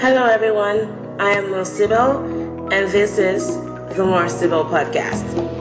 Hello, everyone. I am Mosibel, and this is the Mosibel Podcast.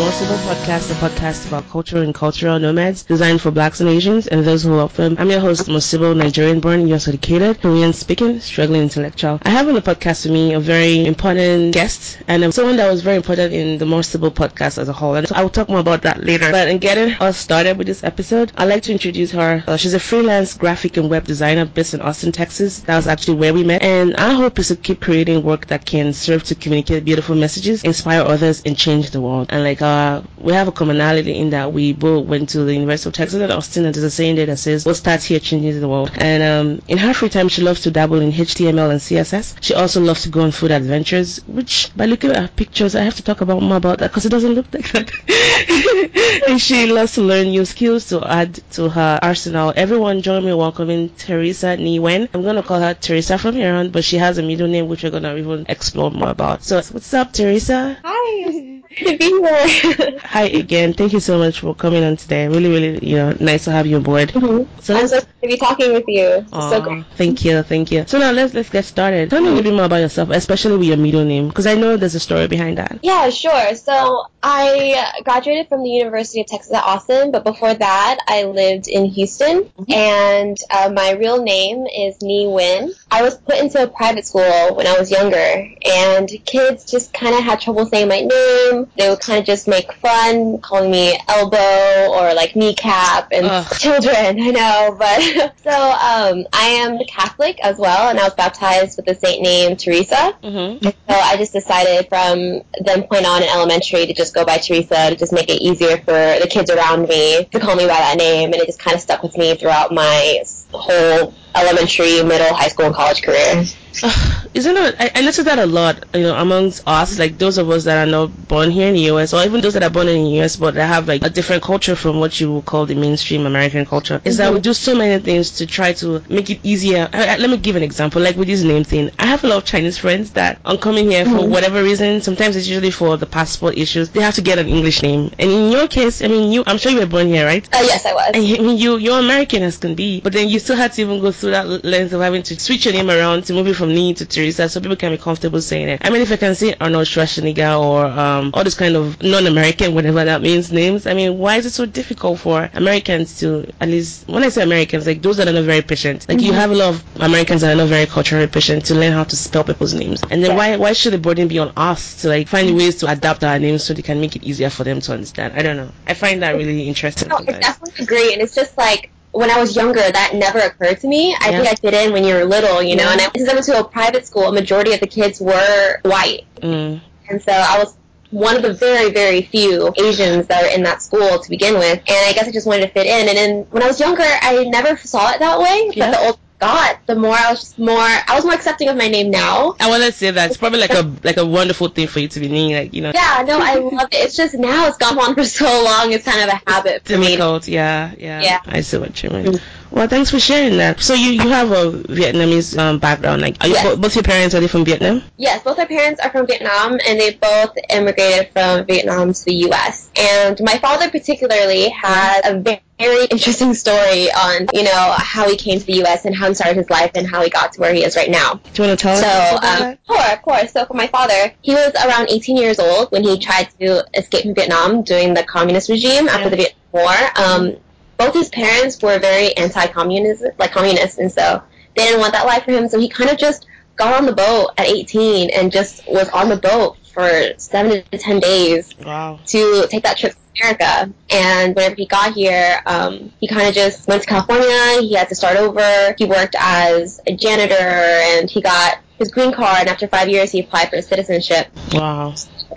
Civil Podcast, a podcast about culture and cultural nomads designed for blacks and Asians and those who love them. I'm your host, Mosibo, Nigerian-born, US educated, Korean-speaking, struggling intellectual. I have on the podcast with me a very important guest and someone that was very important in the Civil Podcast as a whole. And so I will talk more about that later. But in getting us started with this episode, I'd like to introduce her. Uh, she's a freelance graphic and web designer based in Austin, Texas. That was actually where we met. And our hope is to keep creating work that can serve to communicate beautiful messages, inspire others, and change the world. And like uh, we have a commonality in that we both went to the University of Texas at Austin, and there's a saying there that says, "What starts here changes the world." And um, in her free time, she loves to dabble in HTML and CSS. She also loves to go on food adventures, which by looking at her pictures, I have to talk about more about that because it doesn't look like that. and she loves to learn new skills to add to her arsenal. Everyone, join me welcoming Teresa Nguyen. I'm gonna call her Teresa from here on, but she has a middle name which we're gonna even explore more about. So, what's up, Teresa? Hi to. Hi again. Thank you so much for coming on today. Really, really, you know, nice to have you aboard. Mm-hmm. So I'm so to be talking with you. so great. Thank you, thank you. So now let's let's get started. Tell me a little bit more about yourself, especially with your middle name, because I know there's a story behind that. Yeah, sure. So I graduated from the University of Texas at Austin, but before that, I lived in Houston, mm-hmm. and uh, my real name is Nhi Nguyen. I was put into a private school when I was younger, and kids just kind of had trouble saying my name they would kind of just make fun, calling me elbow or like kneecap and Ugh. children. I know, but so um, I am Catholic as well, and I was baptized with the saint name Teresa. Mm-hmm. So I just decided from then point on in elementary to just go by Teresa to just make it easier for the kids around me to call me by that name, and it just kind of stuck with me throughout my whole elementary, middle, high school, and college career. Uh, isn't it? I, I notice that a lot, you know, amongst us, like those of us that are not born here in the U.S. or even those that are born in the U.S. but that have like a different culture from what you would call the mainstream American culture. Is mm-hmm. that we do so many things to try to make it easier. I, I, let me give an example, like with this name thing. I have a lot of Chinese friends that on coming here for mm-hmm. whatever reason, sometimes it's usually for the passport issues, they have to get an English name. And in your case, I mean, you, I'm sure you were born here, right? Uh, yes, I was. And I mean, you, you're American as can be, but then you still had to even go through that lens of having to switch your name around to move it from Nhi to Teresa so people can be comfortable saying it. I mean, if I can say Arnold Schwarzenegger or um, all this kind of non-American, whatever that means, names, I mean, why is it so difficult for Americans to, at least, when I say Americans, like those that are not very patient, like mm-hmm. you have a lot of Americans that are not very culturally patient to learn how to spell people's names. And then yeah. why, why should the burden be on us to like find ways to adapt our names so they can make it easier for them to understand? I don't know. I find that really interesting. No, I definitely agree. And it's just like, when I was younger, that never occurred to me. I yeah. think I fit in when you were little, you know. Yeah. And I, because I went to a private school, a majority of the kids were white, mm. and so I was one of the very, very few Asians that are in that school to begin with. And I guess I just wanted to fit in. And then when I was younger, I never saw it that way. Yeah. But the older got, the more I was just more I was more accepting of my name now. I want to say that it's probably like a like a wonderful thing for you to be named, like you know. Yeah, no, I love it. It's just now it's gone on for so long. It's kind of a habit for Difficult, me. yeah, yeah. Yeah. I see what you mean. Mm-hmm. Well, thanks for sharing that. So you, you have a Vietnamese um, background, like are you, yes. both your parents are they from Vietnam? Yes, both our parents are from Vietnam, and they both immigrated from Vietnam to the U.S. And my father particularly had a very very interesting story on, you know, how he came to the U.S. and how he started his life and how he got to where he is right now. Do you want to tell so, us about um? Sure, of course. So for my father, he was around 18 years old when he tried to escape from Vietnam during the communist regime after yeah. the Vietnam War. Um, both his parents were very anti-communist, like communists, and so they didn't want that life for him. So he kind of just got on the boat at 18 and just was on the boat for seven to ten days wow. to take that trip to America. And whenever he got here, um, he kind of just went to California. He had to start over. He worked as a janitor, and he got his green card. And after five years, he applied for citizenship. Wow.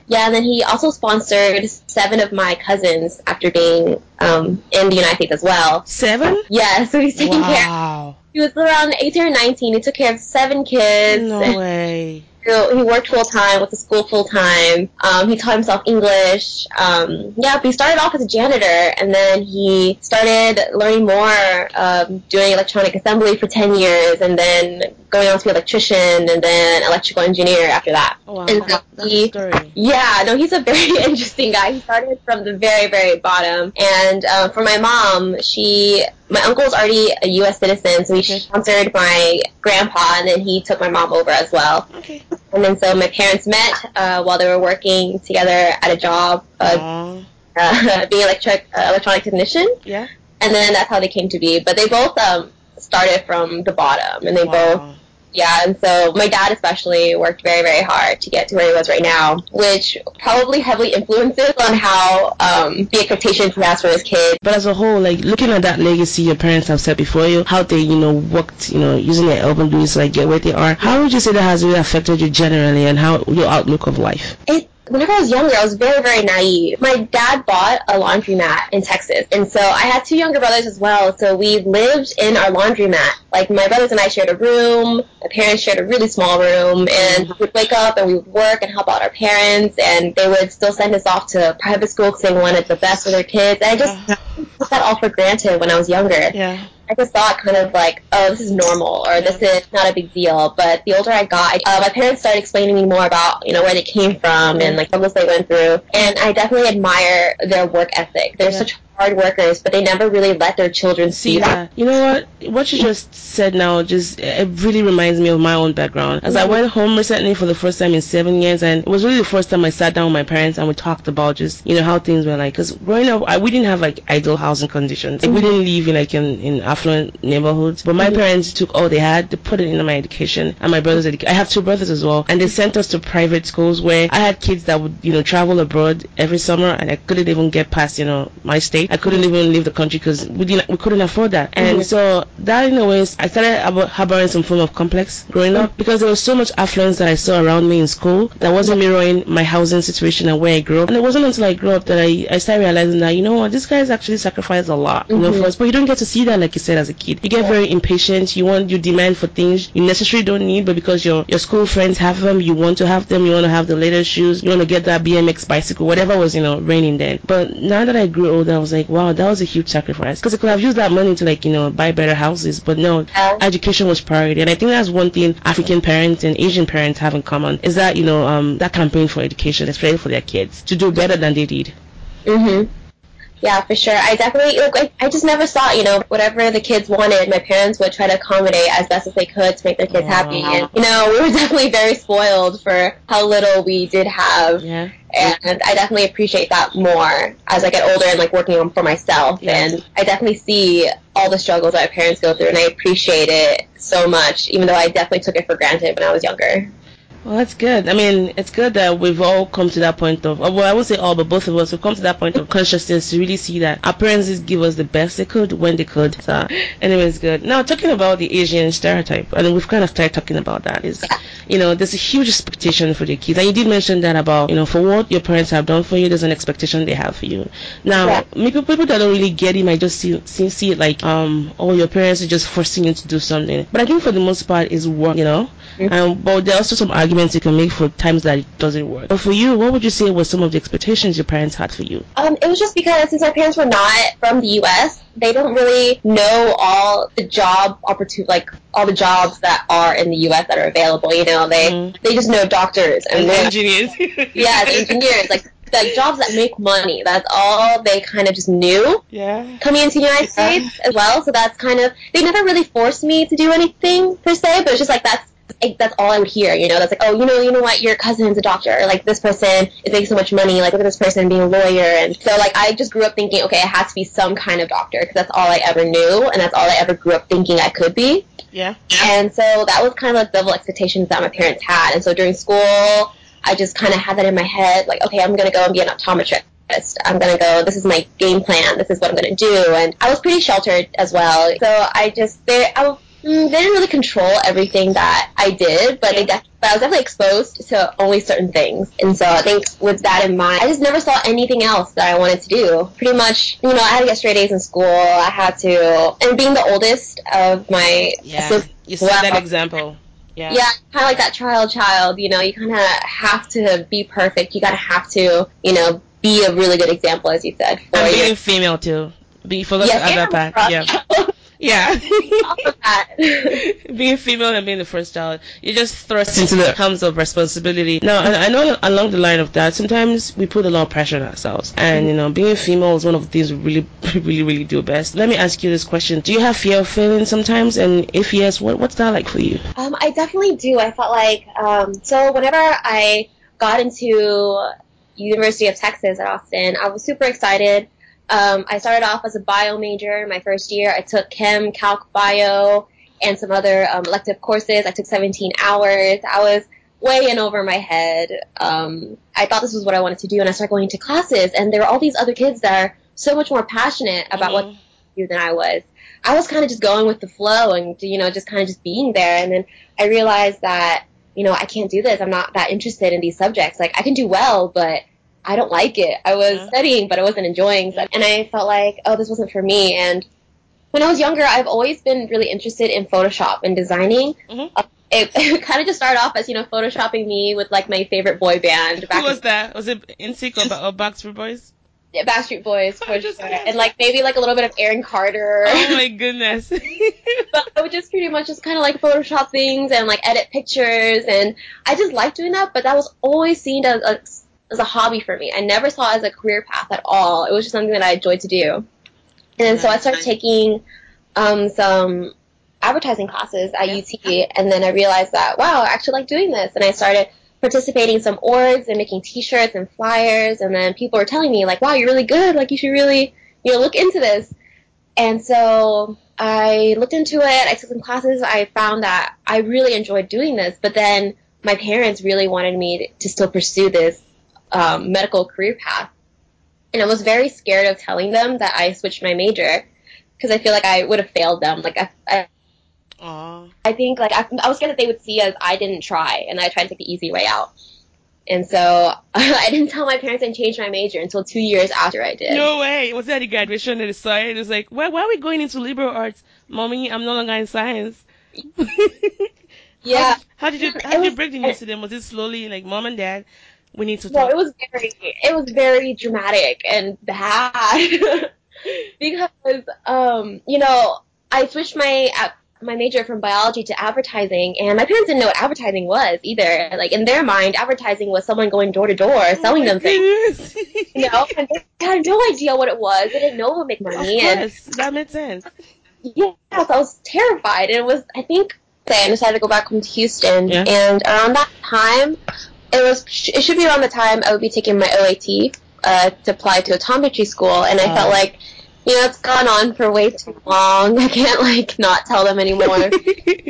Yeah, and then he also sponsored seven of my cousins after being um, in the United States as well. Seven? Yeah, so he's taking wow. care. Wow. He was around 18 or 19. He took care of seven kids. No way he worked full time, with the school full time. Um, he taught himself English. Um, yeah, he started off as a janitor, and then he started learning more, um, doing electronic assembly for ten years, and then going on to be an electrician and then electrical engineer after that. Oh, wow. And so That's he- story. yeah, no, he's a very interesting guy. He started from the very, very bottom. And um, for my mom, she, my uncle's already a U.S. citizen, so he Okay. sponsored my grandpa, and then he took my mom over as well. Okay. And then so my parents met uh, while they were working together at a job, uh, uh, being electric uh, electronic technician, yeah. and then that's how they came to be. But they both um, started from the bottom, and they both Wow. Yeah, and so my dad especially worked very, very hard to get to where he was right now, which probably heavily influences on how um, the expectations he has for his kids. But as a whole, like looking at that legacy your parents have set before you, how they, you know, worked, you know, using their elbow grease to like get where they are, how would you say that has really affected you generally and how your outlook of life? It, whenever I was younger, I was very, very naive. My dad bought a laundromat in Texas, and so I had two younger brothers as well. So we lived in our laundromat. Like my brothers and I shared a room. My parents shared a really small room, and we would wake up and we would work and help out our parents, and they would still send us off to private school because they wanted the best for their kids. And I just took that all for granted when I was younger. Yeah. I just thought kind of like, oh, this is normal or this is not a big deal. But the older I got, uh, my parents started explaining to me more about, you know, where they came from and like struggles they went through. And I definitely admire their work ethic. They're Yeah. such hard workers, but they never really let their children see, See that. that. You know what? What you just said now just it really reminds me of my own background. As I went home recently for the first time in seven years, and it was really the first time I sat down with my parents and we talked about just you know how things were like. Because growing up, I, we didn't have like ideal housing conditions. Like, we didn't live in like in, in affluent neighborhoods. But my parents took all they had, they put it into my education and my brother's education. I have two brothers as well, and they sent us to private schools where I had kids that would you know travel abroad every summer, and I couldn't even get past you know my state. I couldn't even leave the country because we didn't we couldn't afford that. And Mhm. so that in a way, I started harboring some form of complex growing up because there was so much affluence that I saw around me in school that wasn't mirroring my housing situation and where I grew up. And it wasn't until I grew up that I, I started realizing that, you know what, this guy's actually sacrificed a lot, you know, for us. But you don't get to see that, like you said, as a kid. You get very impatient. You want, you demand for things you necessarily don't need, but because your, your school friends have them, you want to have them. You want to have the latest shoes. You want to get that BMX bicycle, whatever was, you know, raining then. But now that I grew older, I was like, wow, that was a huge sacrifice. Because I could have used that money to, like, you know, buy better houses. But no, Yeah. education was priority. And I think that's one thing African parents and Asian parents have in common is that, you know, um, that campaign for education, especially for their kids, to do better than they did. hmm Yeah, for sure. I definitely, like, I, I just never saw, you know, whatever the kids wanted, my parents would try to accommodate as best as they could to make their kids happy. And, you know, we were definitely very spoiled for how little we did have. Yeah. and I definitely appreciate that more as I get older and like working on for myself. Yeah. And I definitely see all the struggles that my parents go through, and I appreciate it so much, even though I definitely took it for granted when I was younger. Well, that's good. I mean, it's good that we've all come to that point of, well, I won't say all, but both of us have come to that point of consciousness to really see that our parents just give us the best they could when they could. So, anyways, good. Now, talking about the Asian stereotype, and we've kind of started talking about that, is, you know, there's a huge expectation for the kids. And you did mention that about, you know, for what your parents have done for you, there's an expectation they have for you. Now, Yeah. maybe people that don't really get it might just see, see, see it like, um, oh, your parents are just forcing you to do something. But I think for the most part, it's work, you know? Um, but there are also some arguments you can make for times that it doesn't work. But for you, what would you say were some of the expectations your parents had for you? Um, it was just because since my parents were not from the U.S., they don't really know all the job opportunity, like all the jobs that are in the U.S. that are available. You know, they Mhm. they just know doctors and lawyers. engineers. yeah, the engineers, like like jobs that make money. That's all they kind of just knew. Yeah. coming into the United States as well. So that's kind of they never really forced me to do anything per se, but it's just like that's like, that's all I would hear. You know, that's like oh you know you know what your cousin's a doctor, or like this person is making so much money, like look at this person being a lawyer, and so like I just grew up thinking okay it has to be some kind of doctor because that's all I ever knew and that's all I ever grew up thinking I could be. Yeah. And so that was kind of like double expectations that my parents had. And so during school, I just kind of had that in my head, like, okay, I'm going to go and be an optometrist. I'm going to go, this is my game plan. This is what I'm going to do. And I was pretty sheltered as well. So I just, they, I, mm, they didn't really control everything that I did, but they def- but I was definitely exposed to only certain things. And so I think with that in mind, I just never saw anything else that I wanted to do. Pretty much, you know, I had to get straight A's in school. I had to, and being the oldest of my Yeah. You set that example. Yeah. yeah, kind of like that child child, you know, you kind of have to be perfect. You gotta have to, you know, be a really good example, as you said, for And your being female too. Be forgot Yeah, add that part. Yeah. Yeah. all of being female and being the first child, you're just thrust into the arms of responsibility. Now, I I know along the line of that, sometimes we put a lot of pressure on ourselves. And, you know, being female is one of the things we really, really, really do best. Let me ask you this question. Do you have fear of failing sometimes? And if yes, what, what's that like for you? Um, I definitely do. I felt like um, so whenever I got into University of Texas at Austin, I was super excited. Um, I started off as a bio major my first year. I took chem, calc, bio, and some other um, elective courses. I took 17 hours. I was way in over my head. Um, I thought this was what I wanted to do, and I started going to classes, and there were all these other kids that are so much more passionate about what Mhm. they do than I was. I was kind of just going with the flow and, you know, just kind of just being there. And then I realized that, you know, I can't do this. I'm not that interested in these subjects. Like, I can do well, but I don't like it. I was Yeah. studying, but I wasn't enjoying it. And I felt like, oh, this wasn't for me. And when I was younger, I've always been really interested in Photoshop and designing. Mhm. Uh, It, it kind of just started off as, you know, Photoshopping me with, like, my favorite boy band. Who back was that? Was it NSYNC or, or Backstreet Boys? in- Backstreet Boys, for just- sure. And, like, maybe, like, a little bit of Aaron Carter. Oh my goodness. but I would just pretty much just kind of like Photoshop things and like edit pictures, and I just liked doing that. But that was always seen as a, as a hobby for me. I never saw it as a career path at all. It was just something that I enjoyed to do. And then so I started taking um, some advertising classes at UT, and then I realized that wow, I actually like doing this, and I started participating in some orgs and making T-shirts and flyers, and then people were telling me like, wow, you're really good, like you should really you know look into this. And so I looked into it. I took some classes. I found that I really enjoyed doing this, but then my parents really wanted me to still pursue this um, medical career path, and I was very scared of telling them that I switched my major because I feel like I would have failed them. Like I, I. I think like I, I was scared that they would see as I didn't try and I tried to take the easy way out. And so I didn't tell my parents I changed my major until two years after I did. No way. Was that the graduation saw it? It was like, why, why are we going into liberal arts? Mommy, I'm no longer in science. Yeah. How, how did you how did you break the news to them? Was it slowly like mom and dad? We need to No, it was very, it was very dramatic and bad because, um, you know, I switched my my major from biology to advertising, and my parents didn't know what advertising was either. Like in their mind, advertising was someone going door to door selling them things. things. You know, and they had no idea what it was. They didn't know it would make money, Of and that made sense. yes, I was terrified. And it was, I think, I decided to go back home to Houston, Yeah. and around that time, it was, it should be around the time I would be taking my OAT uh, to apply to optometry school, and I Oh. felt like, you know, it's gone on for way too long. I can't like not tell them anymore. and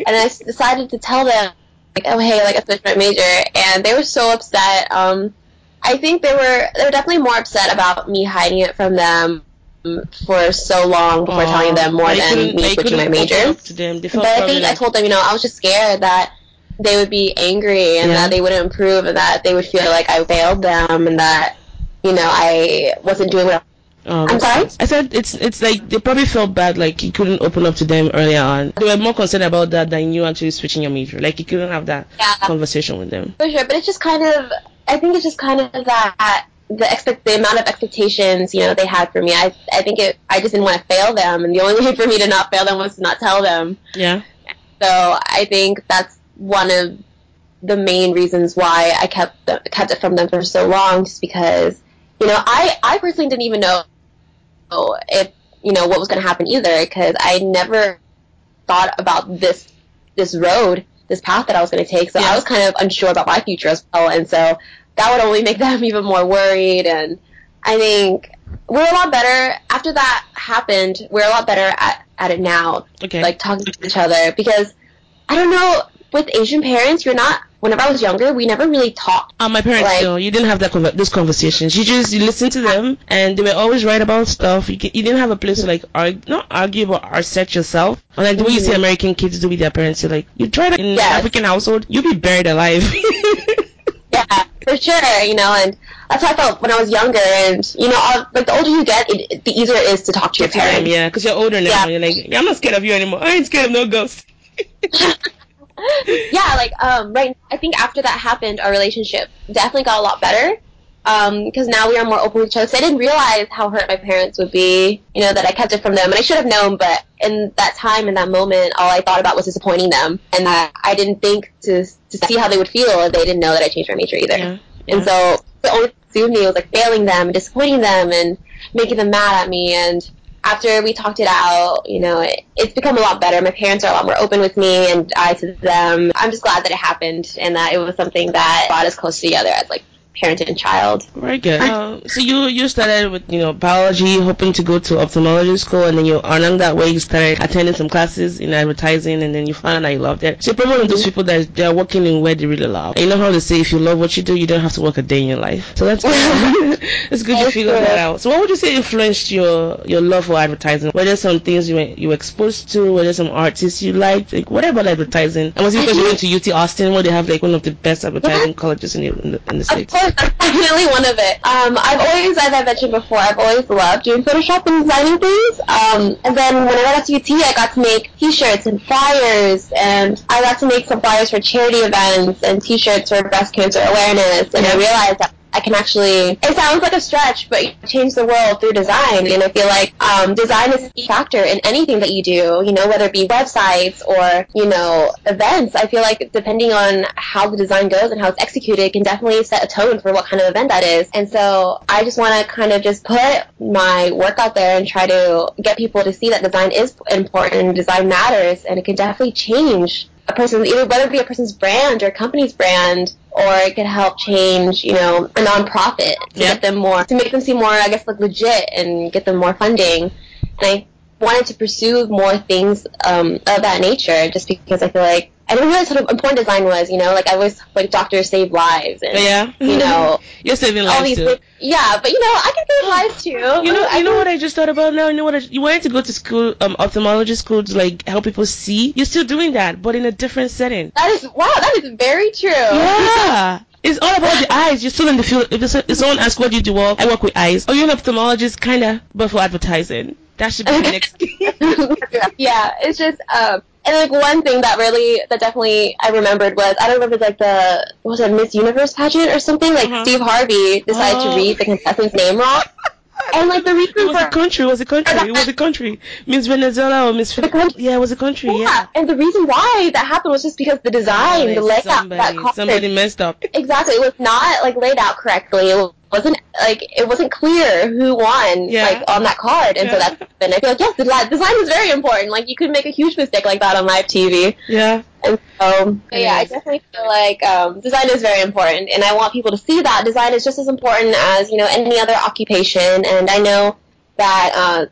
I decided to tell them, like, oh hey, like I switched my major, and they were so upset. Um, I think they were they were definitely more upset about me hiding it from them for so long before Aw. telling them more than me switching my major. to them. But I think I told them, you know, I was just scared that they would be angry and Yeah. that they wouldn't improve and that they would feel like I failed them and that, you know, I wasn't doing what Oh, I'm sorry? I said it's it's like they probably felt bad, like you couldn't open up to them earlier on. They were more concerned about that than you actually switching your major. Like you couldn't have that Yeah. conversation with them. For sure, but it's just kind of, I think it's just kind of that, the expect, the amount of expectations, you know, they had for me. I, I think it, I just didn't want to fail them, and the only way for me to not fail them was to not tell them. Yeah. So I think that's one of the main reasons why I kept the, kept it from them for so long, just because, you know, I, I personally didn't even know if, you know, what was going to happen either, because I never thought about this, this road, this path that I was going to take. So Yeah. I was kind of unsure about my future as well, and so that would only make them even more worried, and I think we're a lot better, after that happened, we're a lot better at, at it now, Okay. like talking to each other because I don't know with Asian parents you're not whenever I was younger we never really talked Uh, my parents Like- still, you didn't have that conver- those conversations. You just you listen to them, and they were always right about stuff. You, you didn't have a place to like argue, not argue, but assert yourself. Unlike the way you see Mhm. American kids do with their parents. You're like, you try that in Yes. African household, you'll be buried alive. yeah for sure you know and that's how I felt when I was younger and you know all, like the older you get it, it- the easier it is to talk to your parents yeah, because you're older now. Yeah. You're like, yeah, I'm not scared of you anymore. I ain't scared of no ghosts. yeah like um right I think after that happened our relationship definitely got a lot better um because now we are more open with each other. 'Cause I didn't realize how hurt my parents would be you know that I kept it from them and I should have known but in that time, in that moment, all I thought about was disappointing them, and that I didn't think to to see how they would feel if they didn't know that I changed my major either. Yeah. And so the only thing soothed me was like failing them, and disappointing them, and making them mad at me. And after we talked it out, you know, it, it's become a lot better. My parents are a lot more open with me, and I to them. I'm just glad that it happened, and that it was something that brought us close together as like parent and child. Very good. Um, so you you started with you know biology, hoping to go to ophthalmology school, and then you along that way you started attending some classes in advertising, and then you found out that you loved it. So you're probably one of those people that they're working in where they really love. And you know how they say if you love what you do, you don't have to work a day in your life. So that's good. it's good you figured that out. So what would you say influenced your your love for advertising? Were there some things you were, you were exposed to? Were there some artists you liked? Like what about advertising? And was it because you went to UT Austin where they have like one of the best advertising colleges in the in the, in the states? That's definitely one of it. Um, I've always, as I mentioned before, I've always loved doing Photoshop and designing things. Um, and then when I got to UT, I got to make T-shirts and flyers, and I got to make some flyers for charity events and T-shirts for breast cancer awareness. And I realized that I can actually. It sounds like a stretch, but change the world through design. And I feel like um, design is a key factor in anything that you do. You know, whether it be websites or you know events. I feel like depending on how the design goes and how it's executed, it can definitely set a tone for what kind of event that is. And so I just want to kind of just put my work out there and try to get people to see that design is important, and design matters, and it can definitely change a person's either whether it be a person's brand or a company's brand or it could help change, you know, a nonprofit to Yeah. get them more to make them seem more, I guess, like legit and get them more funding. And I wanted to pursue more things um, of that nature just because I feel like I didn't realize how important design was, you know, like I was like doctors save lives and Yeah. you know You're saving lives too. things. Yeah, but you know, I can save lives too. You know, I you know what I just thought about now. You know what? I, you wanted to go to school, um, ophthalmology school to like help people see. You're still doing that, but in a different setting. that is wow, that is very true. Yeah. It's all about the eyes. You're still in the field. If someone asks what you do, well, I work with eyes. Oh, you're an ophthalmologist, kinda, but for advertising. That should be the next. yeah, it's just um and like one thing that really that definitely I remembered was I don't remember like the what was it Miss Universe pageant or something like Uh-huh. Steve Harvey decided Oh. to read the contestant's name wrong and like the It reason was a for country. It was a country. It was a country. Miss Venezuela or Miss. The country. Yeah, it was a country. yeah. Yeah. and the reason why that happened was just because the design, the layout, that somebody, concert, somebody messed up. exactly, it was not like laid out correctly. It wasn't like it wasn't clear who won Yeah. like on that card, and so Yeah. that's and I feel like yes, the design, design is very important. Like you could make a huge mistake like that on live TV. Yeah. And so, but yeah, I definitely feel like um, design is very important, and I want people to see that design is just as important as you know any other occupation. And I know that uh,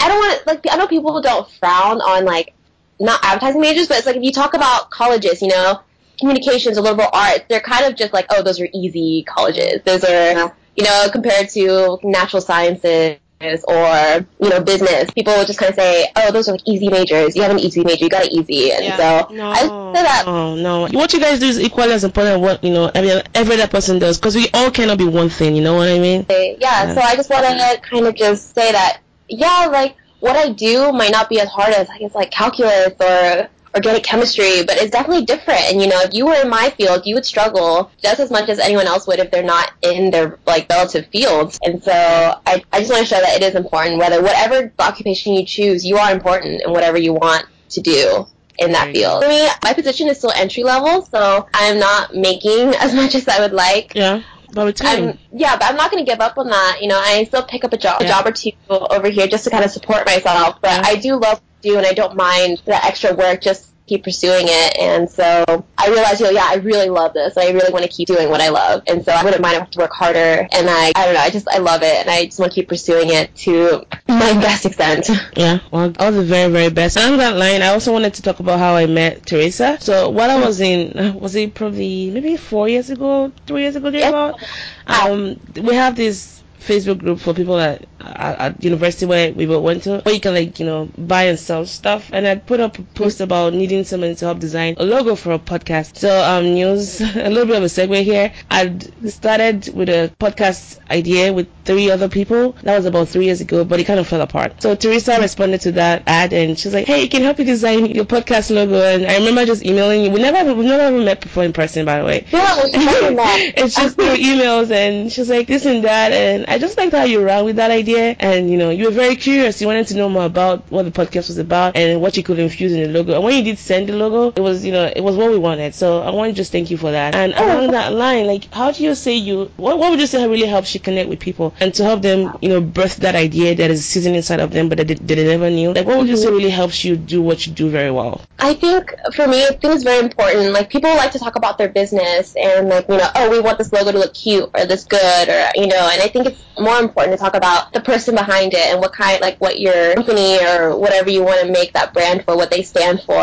I don't want like I know people don't frown on like not advertising majors, but it's like if you talk about colleges, you know, communications or liberal arts, they're kind of just like oh, those are easy colleges. Those are you know compared to natural sciences or you know business. People will just kind of say oh, those are like easy majors. You have an easy major, you got it easy, and so No, I say that no, no. What you guys do is equally as important as what you know every every other person does, because we all cannot be one thing. You know what I mean? yeah, Yeah. so I just want to kind of just say that, yeah, like, what I do might not be as hard as, I guess, like, calculus or organic chemistry, but it's definitely different. And, you know, if you were in my field, you would struggle just as much as anyone else would if they're not in their, like, relative fields. And so I, I just want to show that it is important, whether whatever occupation you choose, you are important in whatever you want to do in that field. For me, my position is still entry level, so I'm not making as much as I would like. Yeah. With time. I'm, yeah, but I'm not going to give up on that. You know, I still pick up a job, a job or two over here just to kind of support myself. But Yeah. I do love what I do, and I don't mind the extra work. Just keep pursuing it. And so I realized, you know, yeah, I really love this. I really want to keep doing what I love. And so I wouldn't mind if I have to work harder. And I, I don't know, I just, I love it. And I just want to keep pursuing it to my best extent. Yeah, well, all the very, very best. And on that line, I also wanted to talk about how I met Teresa. So while I was in, was it probably maybe four years ago, three years ago, about? Um, we have this Facebook group for people at, at, at university where we both went to, where you can like, you know, buy and sell stuff. And I put up a post about needing someone to help design a logo for a podcast. So, um, news, a little bit of a segue here. I started with a podcast idea with three other people. That was about three years ago, but it kind of fell apart. So Teresa responded to that ad and she's like, hey, you can I help you design your podcast logo? And I remember just emailing you. We never, we never ever met before in person, by the way. Yeah, we should that. it's just through emails and she's like this and that and I just liked how you ran with that idea idea, and you know, you were very curious. You wanted to know more about what the podcast was about and what you could infuse in the logo. And when you did send the logo, it was, you know, it was what we wanted. So I want to just thank you for that. And oh. along that line, like, how do you say you? What, what would you say really helps you connect with people and to help them, you know, birth that idea that is sitting inside of them, but that they, they never knew? Like, what would you mm-hmm. say really helps you do what you do very well? I think for me, I think it's very important. Like people like to talk about their business and like you know, oh, we want this logo to look cute or this good or you know, and I think it's more important to talk about the person behind it and what kind, like what your company or whatever you want to make that brand for, what they stand for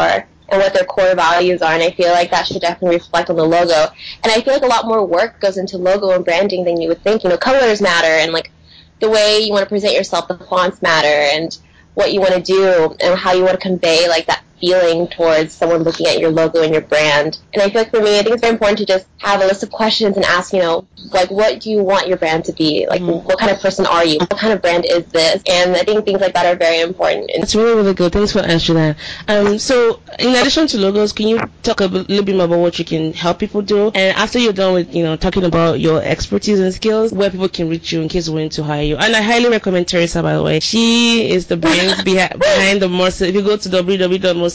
and what their core values are. And I feel like that should definitely reflect on the logo. And I feel like a lot more work goes into logo and branding than you would think. You know, colors matter and like the way you want to present yourself, the fonts matter and what you want to do and how you want to convey like that feeling towards someone looking at your logo and your brand. And I feel like for me, I think it's very important to just have a list of questions and ask, you know, like what do you want your brand to be? Like mm. what kind of person are you? What kind of brand is this? And I think things like that are very important. That's really, really good. Thanks for answering that. Um, so in addition to logos, can you talk a little bit more about what you can help people do? And after you're done with, you know, talking about your expertise and skills, where people can reach you in case they want to hire you. And I highly recommend Teresa, by the way. She is the brains behind, the more. If you go to www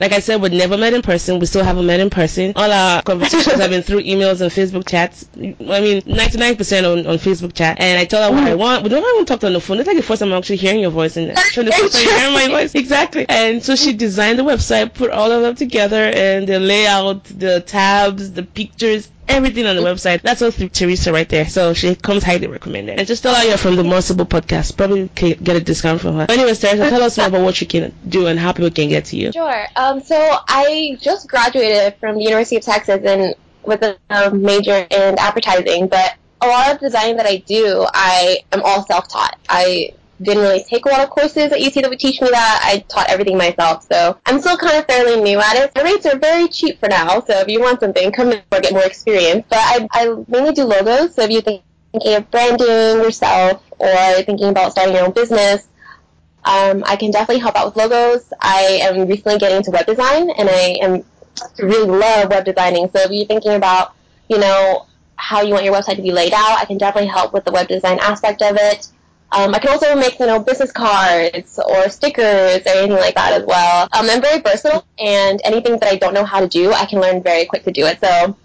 Like I said, we never met in person. We still haven't met in person. All our conversations have been through emails and Facebook chats. I mean, 99% on, on Facebook chat. And I told her what I want. We don't even talk on the phone. It's like the first time I'm actually hearing your voice and actually the first time hearing my voice. Exactly. And so she designed the website, put all of them together and the layout, the tabs, the pictures, everything on the website. That's all through Teresa right there. So she comes highly recommended. And just tell her you're from the Morsible podcast. Probably can get a discount from her. Anyways, Teresa, tell us more about what you can do and how people can get to you. Sure. Um, so I just graduated from the University of Texas and with a major in advertising, but a lot of design that I do, I am all self-taught. I didn't really take a lot of courses at UT that would teach me that. I taught everything myself, so I'm still kind of fairly new at it. The rates are very cheap for now, so if you want something, come in or get more experience. But I, I mainly do logos, so if you're thinking of branding yourself or thinking about starting your own business, um, I can definitely help out with logos. I am recently getting into web design, and I am really love web designing. So if you're thinking about, you know, how you want your website to be laid out, I can definitely help with the web design aspect of it. Um, I can also make, you know, business cards or stickers or anything like that as well. Um, I'm very versatile, and anything that I don't know how to do, I can learn very quick to do it. So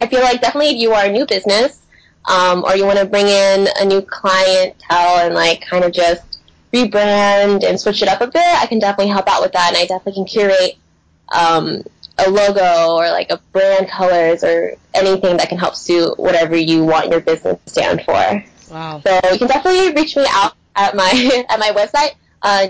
I feel like definitely if you are a new business, um, or you want to bring in a new clientele and like kind of just rebrand and switch it up a bit, I can definitely help out with that, and I definitely can curate um, a logo or like a brand colors or anything that can help suit whatever you want your business to stand for. Wow. So you can definitely reach me out at my at my website, uh,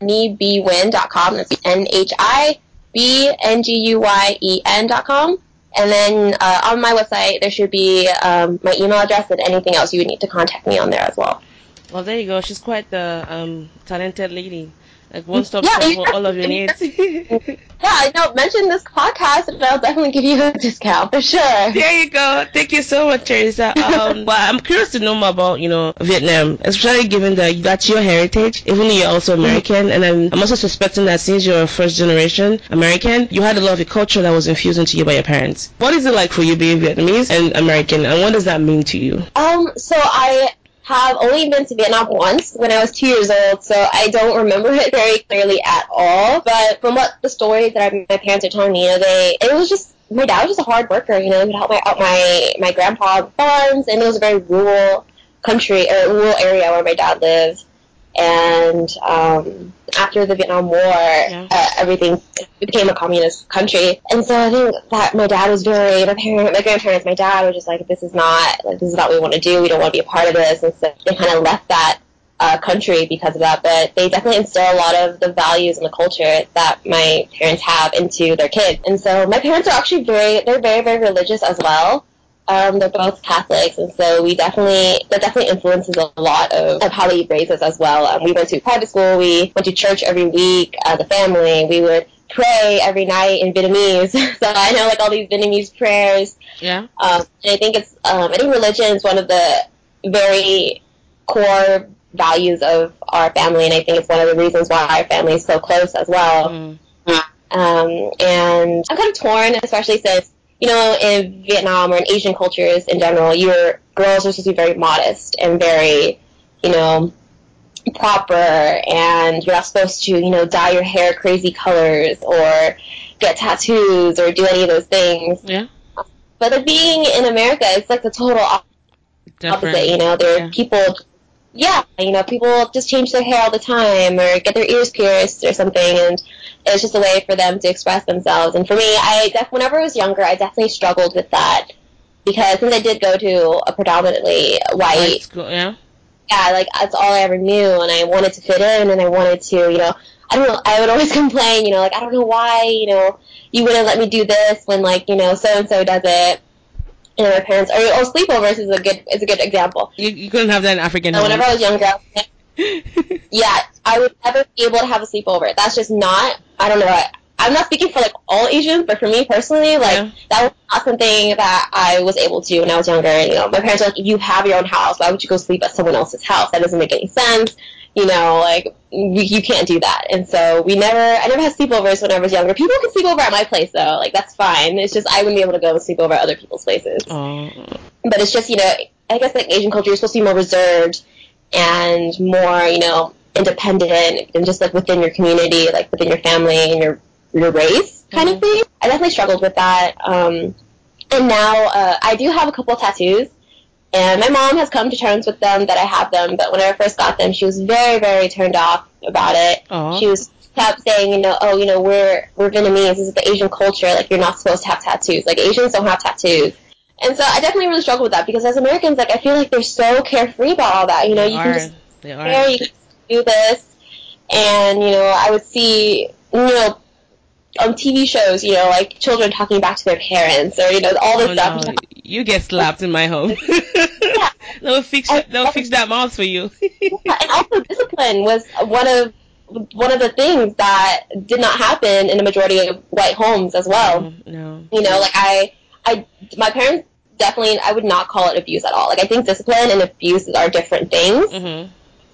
nhibnguyen.com. That's N H I B N G U Y E N dot com. And then uh, on my website, there should be um, my email address and anything else you would need to contact me on there as well. Well, there you go. She's quite the um, talented lady. Like one stop yeah, shop for all of your needs. yeah, I know. Mention this podcast, and I'll definitely give you a discount for sure. There you go. Thank you so much, Teresa. Um, well, I'm curious to know more about you know Vietnam, especially given that that's your heritage, even though you're also American, and I'm, I'm also suspecting that since you're a first generation American, you had a lot of a culture that was infused into you by your parents. What is it like for you being Vietnamese and American, and what does that mean to you? Um, so I have only been to Vietnam once when I was two years old, so I don't remember it very clearly at all. But from what the stories that I, my parents are telling me, you know, they it was just my dad was just a hard worker. You know, he would help my out my my grandpa on farms, and it was a very rural country or rural area where my dad lived and um, after the Vietnam War, yeah. uh, everything became a communist country. And so I think that my dad was very, my parents, my grandparents, my dad were just like, this is not, like, this is not what we want to do. We don't want to be a part of this. And so they kind of left that uh, country because of that. But they definitely instill a lot of the values and the culture that my parents have into their kids. And so my parents are actually very, they're very, very religious as well. Um, they're both Catholics, and so we definitely that definitely influences a lot of, of how they raise us as well. Um, we went to private school, we went to church every week as a family. We would pray every night in Vietnamese, so I know like all these Vietnamese prayers. Yeah. Um, and I think it's um, I think religion is one of the very core values of our family, and I think it's one of the reasons why our family is so close as well. Mm. Um, and I'm kind of torn, especially since you know, in Vietnam or in Asian cultures in general, your girls are supposed to be very modest and very, you know, proper and you're not supposed to, you know, dye your hair crazy colors or get tattoos or do any of those things. Yeah. But like being in America, it's like the total op- Different. opposite. You know, there Yeah. are people. Yeah, you know, people just change their hair all the time or get their ears pierced or something, and it's just a way for them to express themselves. And for me, I def- whenever I was younger, I definitely struggled with that because since I did go to a predominantly white White school, yeah. yeah, like that's all I ever knew, and I wanted to fit in, and I wanted to, you know, I don't know, I would always complain, you know, like I don't know why, you know, you wouldn't let me do this when like you know so and so does it, and my parents, or oh, sleepovers is a good is a good example. You, you couldn't have that in African So whenever I was younger, I was yeah, I would never be able to have a sleepover. That's just not. I don't know. I, I'm not speaking for like all Asians, but for me personally, like Yeah. that was not something that I was able to do when I was younger. And, you know, my parents were like, "You have your own house. Why would you go sleep at someone else's house? That doesn't make any sense." You know, like you, you can't do that. And so we never. I never had sleepovers when I was younger. People could sleep over at my place though. Like that's fine. It's just I wouldn't be able to go and sleep over at other people's places oh, but it's just you know I guess like Asian culture you're supposed to be more reserved and more you know independent and just like within your community, like within your family and your your race kind of thing. I definitely struggled with that. Um, and now uh, I do have a couple tattoos. And my mom has come to terms with them that I have them, but when I first got them, she was very, very turned off about it. Aw. She was kept saying, you know, oh, you know, we're we're Vietnamese. This is the Asian culture. Like, you're not supposed to have tattoos. Like, Asians don't have tattoos. And so I definitely really struggle with that because as Americans, like, I feel like they're so carefree about all that. You know, they you are. can just they are. you can do this. And, you know, I would see, you know, on TV shows, you know, like children talking back to their parents or, you know, all this Oh, stuff. no. You get slapped in my home. yeah. they'll fix I- they'll fix that mouth for you. and also discipline was one of one of the things that did not happen in the majority of white homes as well. no, no. You know, like I, I, my parents definitely, I would not call it abuse at all. Like I think discipline and abuse are different things. Mhm.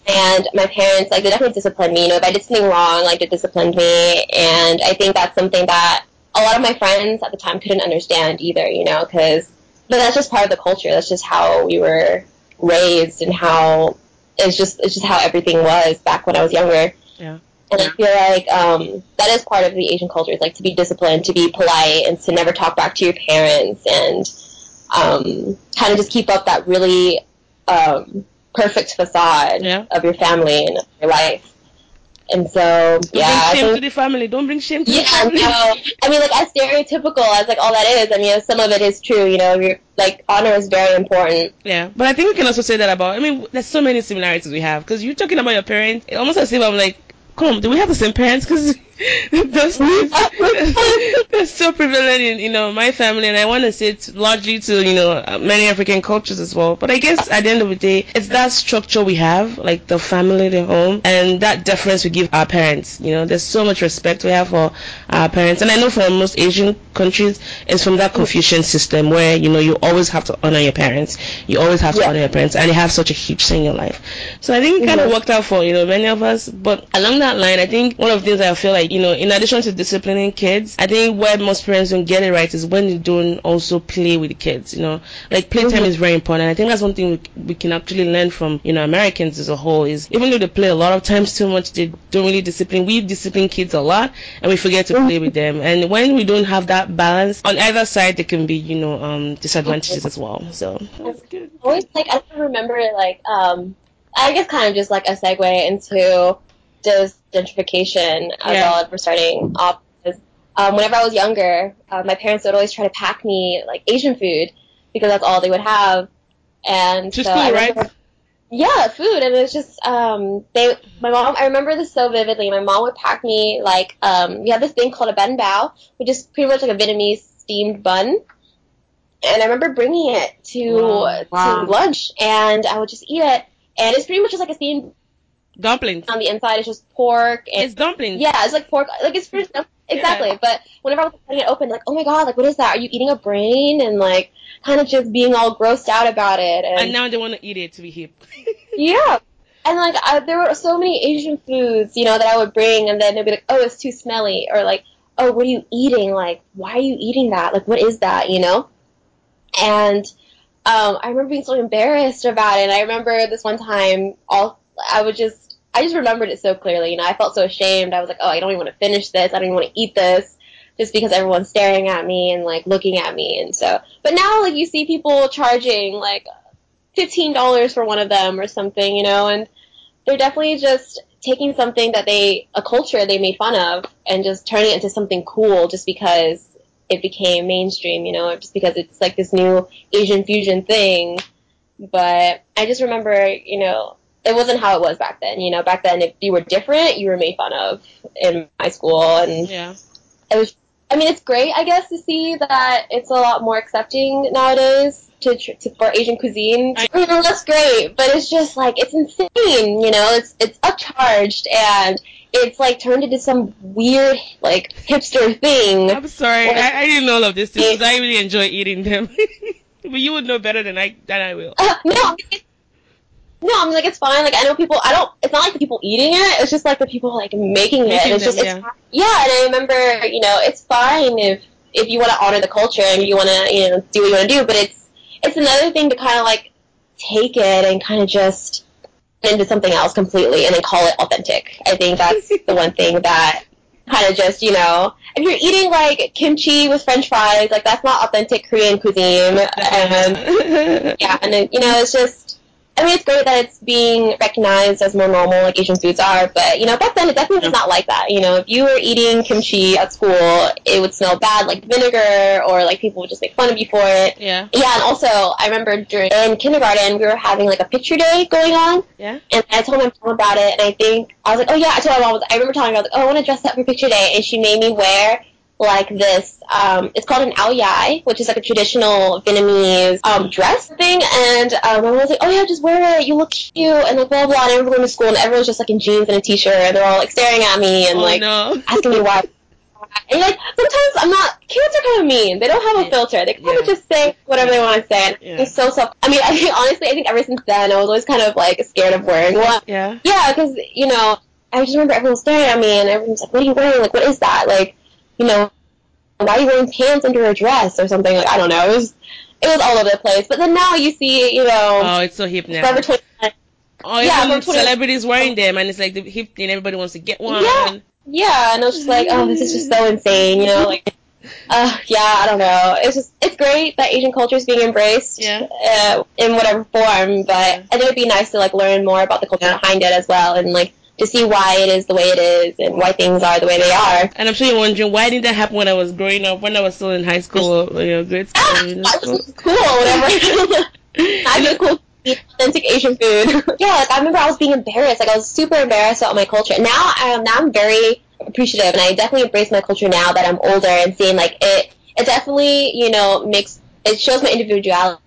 And my parents, like, they definitely disciplined me. You know, if I did something wrong, like, they disciplined me. And I think that's something that a lot of my friends at the time couldn't understand either, you know, because, but that's just part of the culture. That's just how we were raised and how, it's just, it's just how everything was back when I was younger. Yeah. And I feel like um, that is part of the Asian culture, is like to be disciplined, to be polite, and to never talk back to your parents, and um, kind of just keep up that really um, perfect facade Yeah. of your family and of your life. And so, Don't yeah, bring shame think to the family. Don't bring shame to yeah, the family. no. I mean, like as stereotypical as like all that is. I mean, some of it is true. You know, you're, like honor is very important. Yeah, but I think we can also say that about. I mean, there's so many similarities we have because you're talking about your parents. It almost as if I'm like, come, on, do we have the same parents? Because those things they're so prevalent in you know my family, and I want to say it's largely to you know uh, many African cultures as well. But I guess at the end of the day, it's that structure we have, like the family, the home, and that deference we give our parents. You know, there's so much respect we have for our parents, and I know for most Asian countries, it's from that Confucian system where you know you always have to honor your parents, you always have to Yeah. honor your parents, and they have such a huge say in your life. So I think it kind of worked out for you know many of us. But along that line, I think one of the things I feel like you know, in addition to disciplining kids, I think where most parents don't get it right is when they don't also play with the kids. You know, like playtime Mhm. is very important. I think that's one thing we, we can actually learn from you know Americans as a whole is even though they play a lot of times too much, they don't really discipline. We discipline kids a lot, and we forget to play with them. And when we don't have that balance on either side, there can be you know um disadvantages as well. So that's good. always like I remember like um I guess kind of just like a segue into just gentrification as Yeah. well we're starting off. Um, whenever I was younger, uh, my parents would always try to pack me like Asian food because that's all they would have. And To so school, I right? remember, Yeah, food, and it was just um they my mom. I remember this so vividly. My mom would pack me like um we have this thing called a bánh bao, which is pretty much like a Vietnamese steamed bun. And I remember bringing it to Wow. to lunch, and I would just eat it, and it's pretty much just like a steamed Dumplings. on the inside. It's just pork and It's dumplings. yeah, it's like pork. Like it's pretty exactly. But whenever I was cutting it open, like oh my god, like what is that? Are you eating a brain? And like kind of just being all grossed out about it. And now they want to eat it to be hip. Yeah. And like I, there were so many Asian foods, you know, that I would bring, and then they'd be like, "Oh, it's too smelly," or like, "Oh, what are you eating? Like, why are you eating that? Like, what is that?" You know. And um, I remember being so embarrassed about it. And I remember this one time, all I would just I just remembered it so clearly. You know, I felt so ashamed. I was like, oh, I don't even want to finish this. I don't even want to eat this just because everyone's staring at me and like looking at me. And so, but now like you see people charging like $15 for one of them or something, you know, and they're definitely just taking something that they, a culture they made fun of and just turning it into something cool just because it became mainstream, you know, just because it's like this new Asian fusion thing. But I just remember, you know, it wasn't how it was back then. You know, back then if you were different, you were made fun of in my school, and yeah, it was. I mean, it's great, I guess, to see that it's a lot more accepting nowadays to, to for Asian cuisine. I, you know, that's great, but it's just like it's insane. You know, it's it's upcharged and it's like turned into some weird like hipster thing. I'm sorry, I, I, didn't know all of this because I really enjoy eating them. but you would know better than I than I will. Uh, no, no, I'm like it's fine. Like I know people. I don't. It's not like the people eating it. It's just like the people like making, it. It's them, just yeah. It's, yeah. And I remember, you know, it's fine if if you want to honor the culture and you want to you know do what you want to do. But it's it's another thing to kind of like take it and kind of just into something else completely and then call it authentic. I think that's the one thing that kind of just, you know, if you're eating like kimchi with french fries, like that's not authentic Korean cuisine. And um, yeah, and then, you know, it's just I mean, it's great that it's being recognized as more normal, like Asian foods are. But you know, back then it definitely was not like that. You know, if you were eating kimchi at school, it would smell bad, like vinegar, or like people would just make fun of you for it. Yeah. Yeah, and also I remember during in kindergarten we were having like a picture day going on. Yeah. And I told my mom about it, and I think I was like, oh yeah, I told my mom. I remember telling her, I was like, oh, I want to dress up for picture day, and she made me wear like this. Um, it's called an ao dai, which is like a traditional Vietnamese um, dress thing. And um, my mom was like, "Oh yeah, just wear it. You look cute." And like blah blah. And I remember going to school, and everyone's just like in jeans and a t-shirt, and they're all like staring at me and oh, like no. asking me why. And like sometimes I'm not. Kids are kind of mean. They don't have a filter. They kind of just say whatever they want to say. And yeah. It's so so. I mean, I think honestly, I think ever since then, I was always kind of like scared of wearing one. Yeah. Yeah, because you know, I just remember everyone staring at me, and everyone's like, "What are you wearing? Like, what is that? Like, you know, why are you wearing pants under a dress or something? Like I don't know. It was it was all over the place. But then now you see, you know, oh, it's so hip now. Forever 21. Oh, yeah, celebrities wearing them, and it's like the hip thing. Everybody wants to get one. Yeah, yeah, and I was just like, oh, this is just so insane, you know, like. Uh, yeah, I don't know. It's just it's great that Asian culture is being embraced yeah. uh, in whatever form, but I think it'd be nice to like learn more about the culture yeah. behind it as well, and like to see why it is the way it is and why things are the way they are. And I'm sure you're wondering why didn't that happen when I was growing up, when I was still in high school, or, you know, grade school. Ah, you know, was cool, whatever. I get cool authentic Asian food. yeah, like I remember I was being embarrassed. Like I was super embarrassed about my culture. Now, um, now I'm very appreciative, and I definitely embrace my culture now that I'm older and seeing like it. It definitely, you know, makes it shows my individuality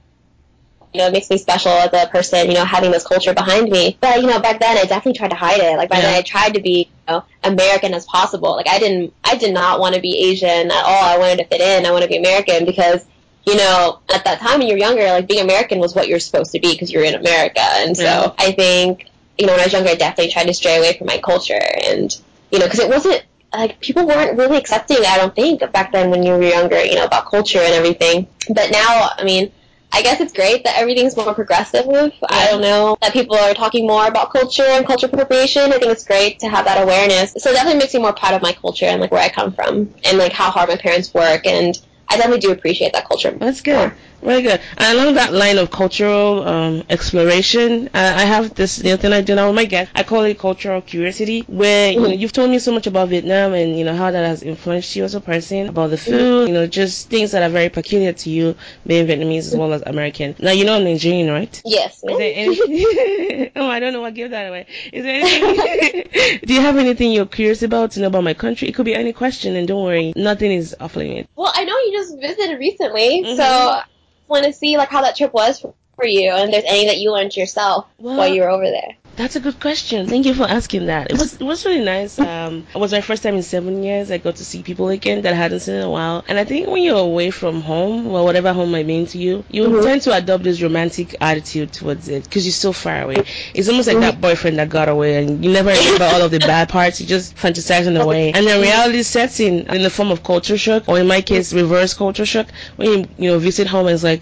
you know, it makes me special as a person, you know, having this culture behind me. But, you know, back then I definitely tried to hide it. Like back yeah. then I tried to be, you know, American as possible. Like I didn't, I did not want to be Asian at all. I wanted to fit in. I want to be American because, you know, at that time when you're younger, like being American was what you're supposed to be because you're in America. And so yeah. I think, you know, when I was younger, I definitely tried to stray away from my culture and, you know, because it wasn't, like people weren't really accepting, I don't think, back then when you were younger, you know, about culture and everything. But now, I mean, I guess it's great that everything's more progressive. I don't know that people are talking more about culture and culture appropriation. I think it's great to have that awareness. So it definitely makes me more proud of my culture and like where I come from and like how hard my parents work and I definitely do appreciate that culture. That's good. Very good. And along that line of cultural um, exploration, uh, I have this you know, thing I do now with my guests. I call it cultural curiosity, where mm-hmm. you know, you've told me so much about Vietnam and you know how that has influenced you as a person, about the food, mm-hmm. you know, just things that are very peculiar to you, being Vietnamese as well as American. Now you know I'm Nigerian, right? Yes. Is there anything? oh, I don't know what gave that away. Is there anything? do you have anything you're curious about to know about my country? It could be any question, and don't worry, nothing is off limits. Well, I know you just visited recently, mm-hmm. so want to see like how that trip was for you, and if there's any that you learned yourself well, while you were over there. That's a good question. Thank you for asking that. It was it was really nice. Um, it was my first time in seven years. I got to see people again that I hadn't seen in a while. And I think when you're away from home, well, whatever home might mean to you, you mm-hmm. tend to adopt this romantic attitude towards it because you're so far away. It's almost like mm-hmm. that boyfriend that got away, and you never remember all of the bad parts. You just fantasizing away, and then reality sets in in the form of culture shock, or in my case, reverse culture shock. When you you know visit home, and it's like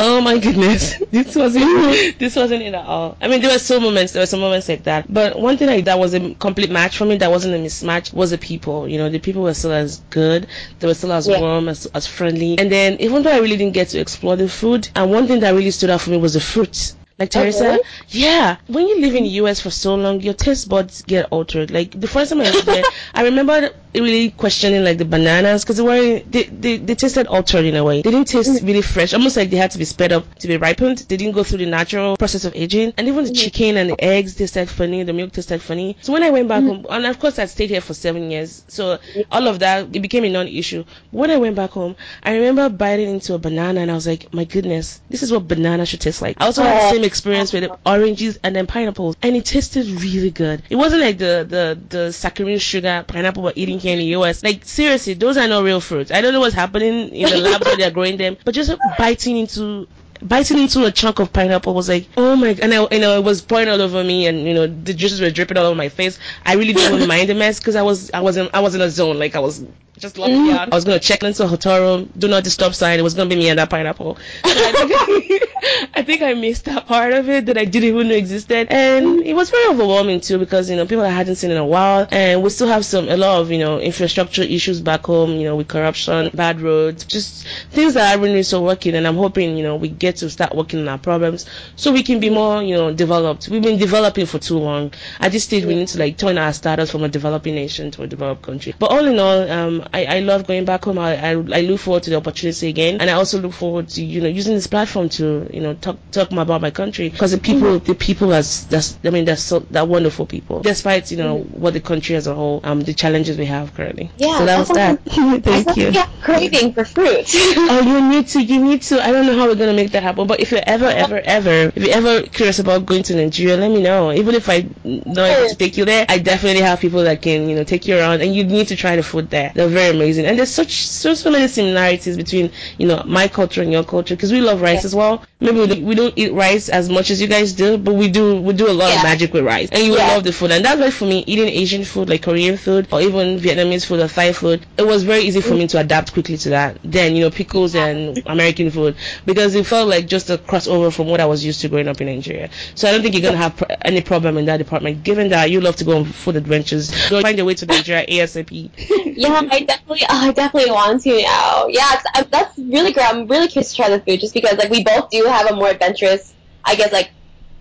Oh my goodness, this wasn't this wasn't it at all. I mean, there were some moments, there were some moments like that. But one thing like that was a complete match for me. That wasn't a mismatch. Was the people. You know, the people were still as good. They were still as yeah. warm, as as friendly. And then even though I really didn't get to explore the food, and one thing that really stood out for me was the fruits. Like Teresa, yeah. When you live in the US for so long, your taste buds get altered. Like the first time I was there, I remember really questioning like the bananas because they were they, they, they tasted altered in a way. They didn't taste mm. really fresh, almost like they had to be sped up to be ripened. They didn't go through the natural process of aging. And even the mm-hmm. chicken and the eggs tasted funny. The milk tasted funny. So when I went back mm-hmm. home, and of course I stayed here for seven years, so all of that it became a non-issue. When I went back home, I remember biting into a banana and I was like, my goodness, this is what banana should taste like. I also had the same experience with oranges and then pineapples, and it tasted really good. It wasn't like the the the saccharine sugar pineapple we're eating here in the US. Like seriously, those are not real fruits. I don't know what's happening in the lab where they're growing them, but just biting into biting into a chunk of pineapple was like, oh my, god and I, you know, it was pouring all over me, and you know, the juices were dripping all over my face. I really didn't mind the mess because I was, I was in, I was in a zone, like I was just lucky mm. out. I was gonna check into a hotel room, do not disturb sign. It was gonna be me and that pineapple. I, think, I think I missed that part of it that I didn't even know existed, and it was very overwhelming too because you know people I hadn't seen in a while, and we still have some a lot of you know infrastructure issues back home, you know, with corruption, bad roads, just things that are really so working. And I'm hoping you know we get to start working on our problems so we can be more you know developed. We've been developing for too long. At this stage, we need to like turn our status from a developing nation to a developed country. But all in all, um, I, I love going back home. I, I, I look forward to the opportunity again, and I also look forward to you know using this platform to you know talk talk more about my country because the people the people that's that's I mean that's so that wonderful people despite you know mm-hmm. what the country as a whole um the challenges we have currently. Yeah, so that was that. Thank you. Yeah, craving for fruit. oh, you need to you need to. I don't know how we're gonna make that happen, but if you're ever ever ever if you're ever curious about going to Nigeria, let me know. Even if I not able to take you there, I definitely have people that can you know take you around, and you need to try the food there. They're very amazing. And there's such so, so many similarities between you know my culture and your culture because we love rice yeah. as well. Maybe we don't, we don't, eat rice as much as you guys do, but we do we do a lot yeah. of magic with rice, and you yeah. love the food. And that's why for me, eating Asian food like Korean food or even Vietnamese food or Thai food, it was very easy for me to adapt quickly to that. Then you know pickles and American food because it felt like just a crossover from what I was used to growing up in Nigeria. So I don't think you're gonna have pr- any problem in that department, given that you love to go on food adventures. Go find your way to Nigeria ASAP. yeah, I definitely, oh, I definitely want to now. Yeah, I, that's really great. I'm really curious to try the food just because like we both do have a more adventurous, I guess like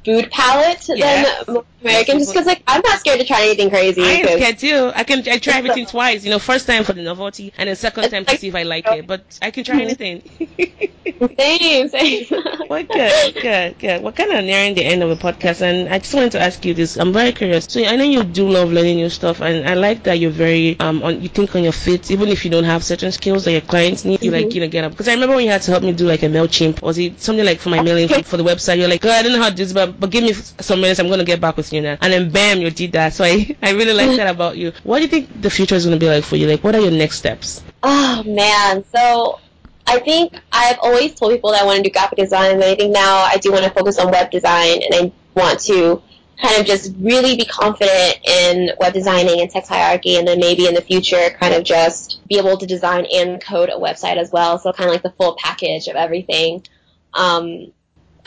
food palate yes. than American, just because like I'm not scared to try anything crazy. I am scared too. I can I try everything twice. You know, first time for the novelty, and then second time like, to see if I like it. But I can try mm-hmm. anything. same, same. well, good, good, good. We're kind of nearing the end of the podcast, and I just wanted to ask you this. I'm very curious. So I know you do love learning new stuff, and I like that you're very um on. You think on your feet, even if you don't have certain skills that your clients need. You mm-hmm. like you know get up. Because I remember when you had to help me do like a Mailchimp, was it something like for my mailing for the website? You're like, oh, I don't know how to do this, but but give me some minutes. I'm gonna get back with you now. And then bam, you did that. So I I really like that about you. What do you think the future is gonna be like for you? Like, what are your next steps? Oh man, so I think I've always told people that I want to do graphic design, and I think now I do want to focus on web design, and I want to kind of just really be confident in web designing and text hierarchy, and then maybe in the future kind of just be able to design and code a website as well. So kind of like the full package of everything. Um,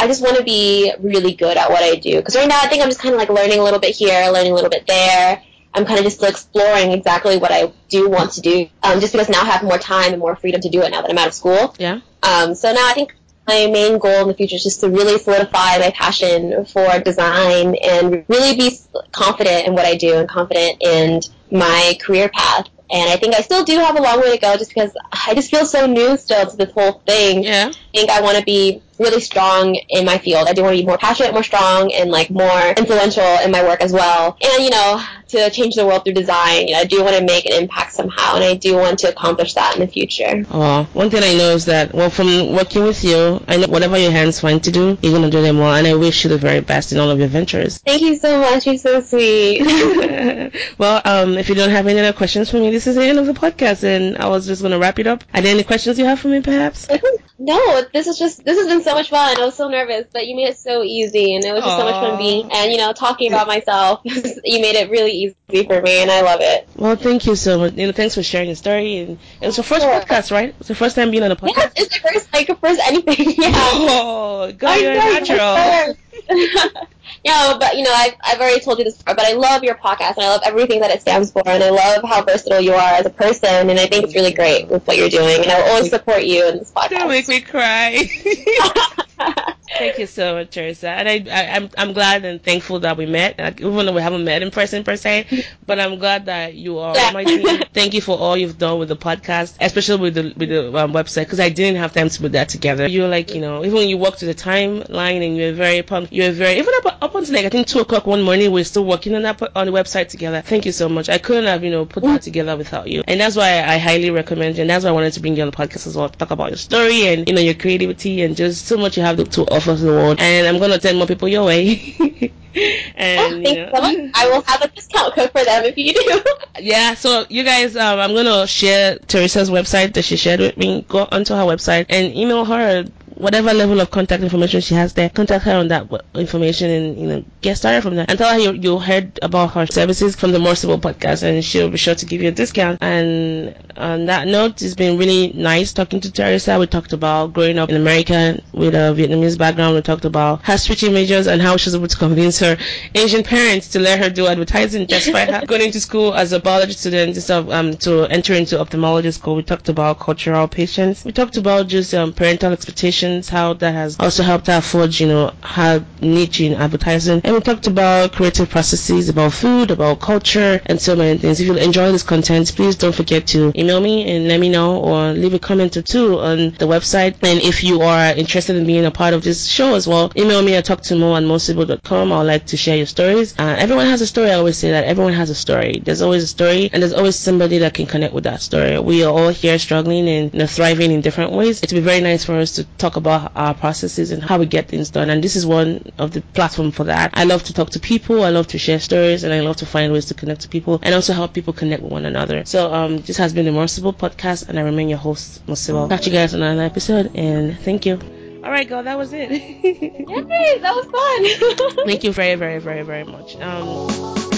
I just want to be really good at what I do. Because right now, I think I'm just kind of like learning a little bit here, learning a little bit there. I'm kind of just still exploring exactly what I do want to do. Um, just because now I have more time and more freedom to do it now that I'm out of school. Yeah. Um, so now I think my main goal in the future is just to really solidify my passion for design and really be confident in what I do and confident in my career path. And I think I still do have a long way to go just because I just feel so new still to this whole thing. Yeah. I think I want to be really strong in my field. I do want to be more passionate, more strong, and like more influential in my work as well. And you know, to change the world through design, you know, I do want to make an impact somehow, and I do want to accomplish that in the future. Oh, one thing I know is that well, from working with you, I know whatever your hands find to do, you're gonna do them well, and I wish you the very best in all of your ventures. Thank you so much. You're so sweet. well, um, if you don't have any other questions for me, this is the end of the podcast, and I was just gonna wrap it up. Are there any questions you have for me, perhaps? no, this is just this has been so so much fun. I was so nervous, but you made it so easy, and it was just Aww. so much fun being and you know talking about myself. you made it really easy for me, and I love it. Well, thank you so much. You know, thanks for sharing your story. And it was your first sure. podcast, right? It's your first time being on a podcast. Yes, it's the first like first anything. Yeah. Oh, God, you're natural. Yeah, but you know, I've, I've already told you this before, but I love your podcast and I love everything that it stands for and I love how versatile you are as a person and I think it's really great with what you're doing and I will always support you in this podcast. Don't make me cry. Thank you so much, Teresa. And I, I, am I'm, I'm glad and thankful that we met, like, even though we haven't met in person per se. But I'm glad that you are yeah. my team. Thank you for all you've done with the podcast, especially with the with the um, website, because I didn't have time to put that together. You're like, you know, even when you walk to the timeline and you're very pumped, you're very even up up until like I think two o'clock one morning, we're still working on that on the website together. Thank you so much. I couldn't have you know put that together without you, and that's why I highly recommend you. And that's why I wanted to bring you on the podcast as well, to talk about your story and you know your creativity and just so much you have to offer to the world. And I'm gonna send more people your way. and oh, you know, I will have a discount code for them if you do. yeah, so you guys, um, I'm gonna share Teresa's website that she shared with me. Go onto her website and email her whatever level of contact information she has there, contact her on that information and you know get started from there. And tell her you, you heard about her services from the More podcast, and she'll be sure to give you a discount. And on that note, it's been really nice talking to Teresa. We talked about growing up in America with a Vietnamese background. We talked about her switching majors and how she was able to convince her Asian parents to let her do advertising despite her going into school as a biology student instead of um, to enter into ophthalmology school. We talked about cultural patience. We talked about just um, parental expectations how that has also helped her forge, you know, her niche in advertising. And we talked about creative processes, about food, about culture, and so many things. If you enjoy this content, please don't forget to email me and let me know or leave a comment or two on the website. And if you are interested in being a part of this show as well, email me at talktomo at mosebo.com. I'd like to share your stories. Uh, everyone has a story. I always say that everyone has a story. There's always a story and there's always somebody that can connect with that story. We are all here struggling and you know, thriving in different ways. It'd be very nice for us to talk about our processes and how we get things done. And this is one of the platform for that. I love to talk to people. I love to share stories and I love to find ways to connect to people and also help people connect with one another. So, um, this has been the Merciful podcast and I remain your host, Merciful. Catch you guys on another episode and thank you. All right, girl, that was it. Yay, that was fun. thank you very, very, very, very much. Um,